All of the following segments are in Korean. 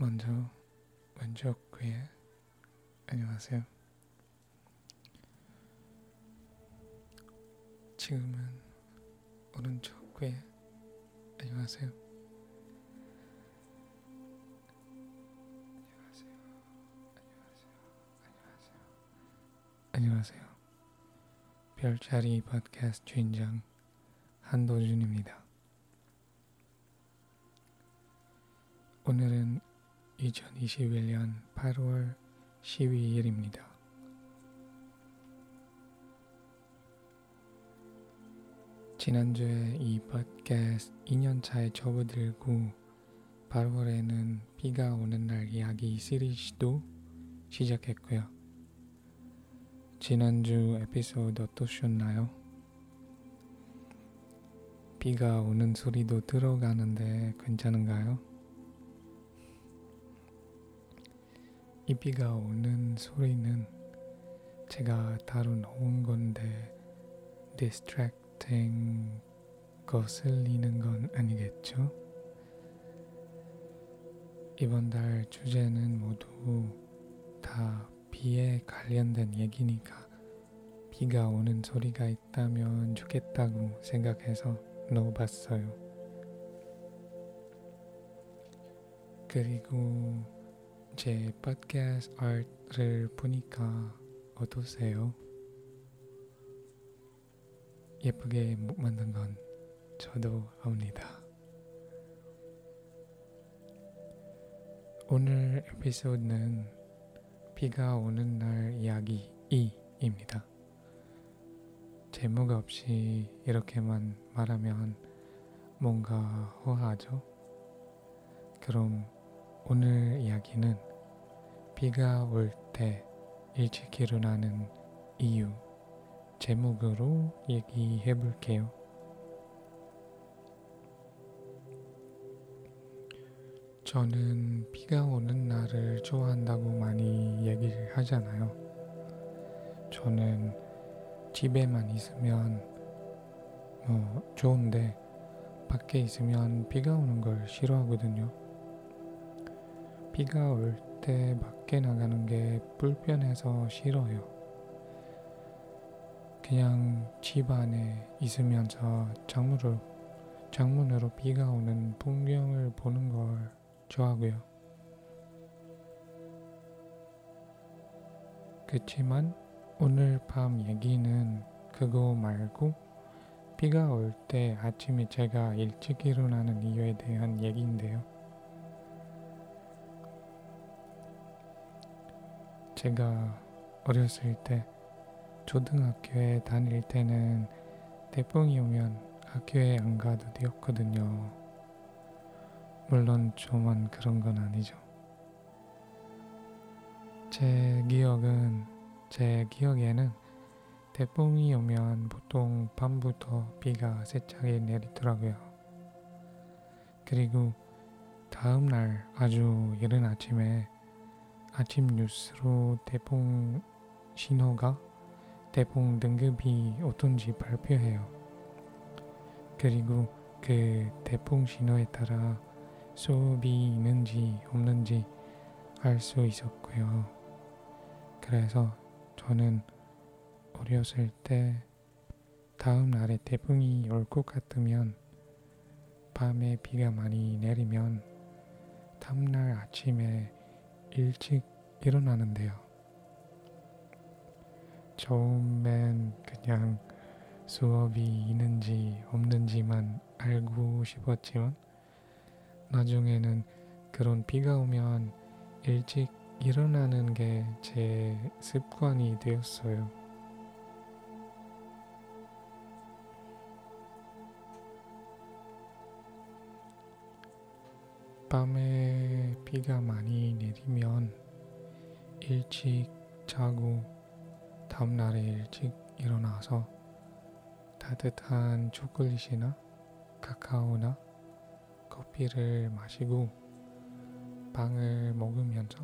먼저 왼쪽 귀에 안녕하세요. 지금은 오른쪽 귀에 안녕하세요. 안녕하세요. 안녕하세요. 안녕하세요. 별자리 팟캐스트 주인장 한도준입니다. 오늘은 2021년 8월 12일입니다. 지난주에 이 팟캐스트 2년차에 접어들고 8월에는 비가 오는 날 이야기 시리즈도 시작했고요. 지난주 에피소드 어떠셨나요? 비가 오는 소리도 들어가는데 괜찮은가요? 이 비가 오는 소리는 제가 다뤄놓은 건데 distracting 거슬리는 건 아니겠죠? 이번 달 주제는 모두 다 비에 관련된 얘기니까 비가 오는 소리가 있다면 좋겠다고 생각해서 넣어봤어요. 그리고 제 팟캐스트 아트를 보니까 어떠세요? 예쁘게 못 만든 건 저도 압니다. 오늘 에피소드는 비가 오는 날 이야기 2입니다. 제목 없이 이렇게만 말하면 뭔가 허하죠? 그럼 오늘 이야기는 비가 올 때 일찍 일어나는 이유 제목으로 얘기해 볼게요. 저는 비가 오는 날을 좋아한다고 많이 얘기를 하잖아요. 저는 집에만 있으면 뭐 좋은데 밖에 있으면 비가 오는 걸 싫어하거든요. 비가 올 때 밖에 나가는 게 불편해서 싫어요. 그냥 집 안에 있으면서 창문으로, 창문으로 비가 오는 풍경을 보는 걸 좋아하고요. 그렇지만 오늘 밤 얘기는 그거 말고 비가 올 때 아침에 제가 일찍 일어나는 이유에 대한 얘기인데요. 제가 어렸을 때 초등학교에 다닐 때는 태풍이 오면 학교에 안 가도 되었거든요. 물론 저만 그런 건 아니죠. 제 기억은 제 기억에는 태풍이 오면 보통 밤부터 비가 세차게 내리더라고요. 그리고 다음 날 아주 이른 아침에 아침 뉴스로 태풍 신호가 태풍 등급이 어떤지 발표해요. 그리고 그 태풍 신호에 따라 수업이 있는지 없는지 알 수 있었고요. 그래서 저는 어렸을 때 다음 날에 태풍이 올 것 같으면 밤에 비가 많이 내리면 다음날 아침에 일찍 일어나는데요. 처음엔 그냥 수업이 있는지 없는지만 알고 싶었지만 나중에는 그런 비가 오면 일찍 일어나는 게 제 습관이 되었어요. 밤에 비가 많이 내리면 일찍 자고 다음날에 일찍 일어나서 따뜻한 초콜릿이나 카카오나 커피를 마시고 빵을 먹으면서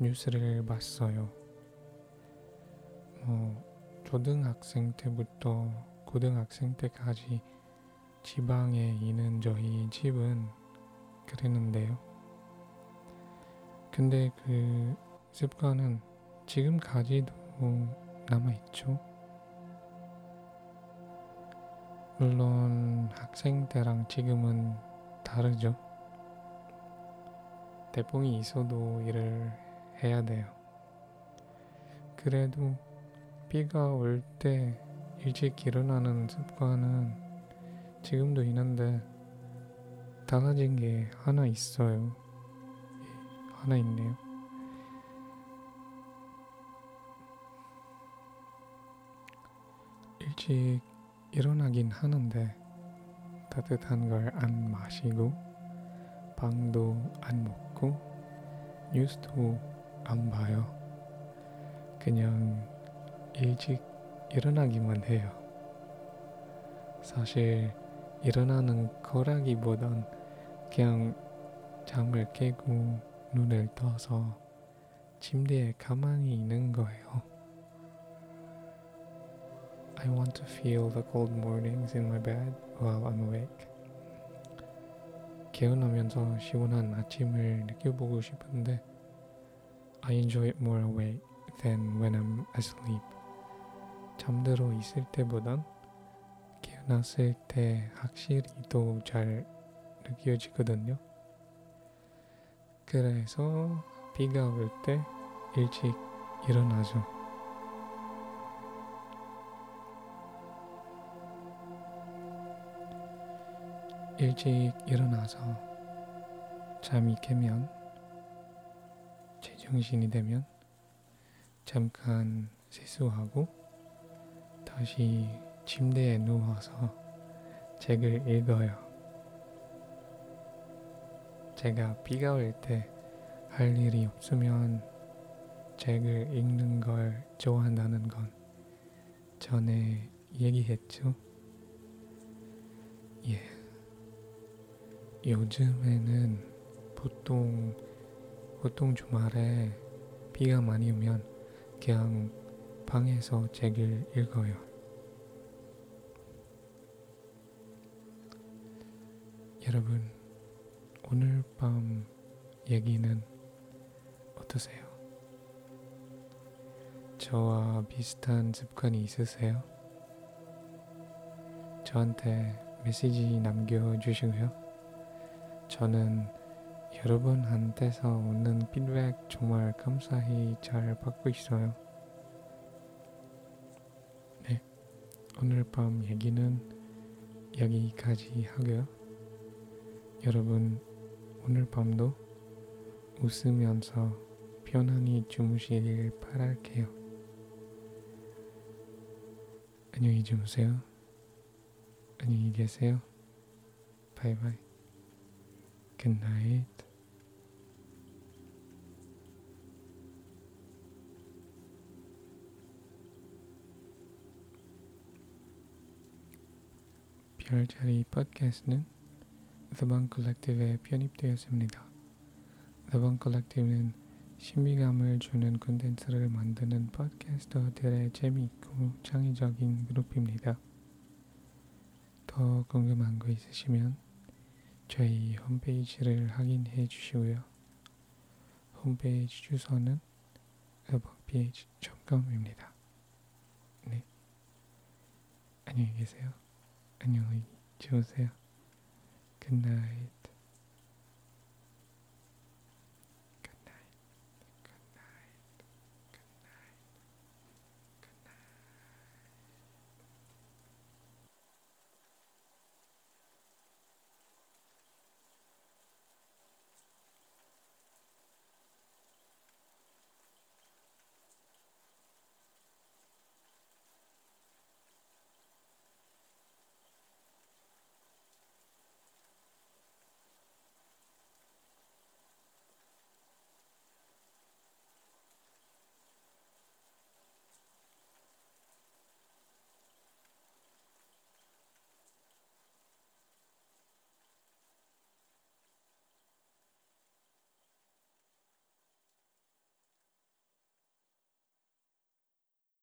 뉴스를 봤어요. 뭐 초등학생 때부터 고등학생 때까지 지방에 있는 저희 집은 그랬는데요. 근데 그 습관은 지금까지도 남아있죠. 물론 학생 때랑 지금은 다르죠. 대풍이 있어도 일을 해야 돼요. 그래도 비가 올 때 일찍 일어나는 습관은 지금도 있는데 달라진 게 하나 있어요. 하나 있네요. 일찍 일어나긴 하는데 따뜻한 걸 안 마시고 빵도 안 먹고 뉴스도 안 봐요. 그냥 일찍 일어나기만 해요. 사실 일어나는 거라기보단 그냥 잠을 깨고 눈을 떠서 침대에 가만히 있는 거예요. I want to feel the cold mornings in my bed while I'm awake. 개운하면서 시원한 아침을 느껴보고 싶은데 I enjoy it more awake than when I'm asleep. 잠들어 있을 때보단 깨어났을 때 확실히 더 잘 느껴지거든요. 그래서 비가 올 때 일찍 일어나죠. 일찍 일어나서 잠이 깨면 제정신이 되면 잠깐 세수하고 다시 침대에 누워서 책을 읽어요. 제가 비가 올 때 할 일이 없으면 책을 읽는 걸 좋아한다는 건 전에 얘기했죠. 예. 요즘에는 보통 보통 주말에 비가 많이 오면 그냥 방에서 책을 읽어요. 여러분, 오늘 밤 얘기는 어떠세요? 저와 비슷한 습관이 있으세요? 저한테 메시지 남겨주시고요. 저는 여러분한테서 오는 피드백 정말 감사히 잘 받고 있어요. 네, 오늘 밤 얘기는 여기까지 하고요. 여러분, 오늘 밤도 웃으면서 편안히 주무시길 바랄게요. 안녕히 주무세요. 안녕히 계세요. 바이바이. Good night. 별자리 팟캐스트는 The Bang Collective에 편입되었습니다. The Bang Collective는 신비감을 주는 콘텐츠를 만드는 팟캐스터들의 재미있고 창의적인 그룹입니다. 더 궁금한 거 있으시면 저희 홈페이지를 확인해 주시고요. 홈페이지 주소는 abongph.com입니다. 네. 안녕히 계세요. 안녕히 주무세요. Good night.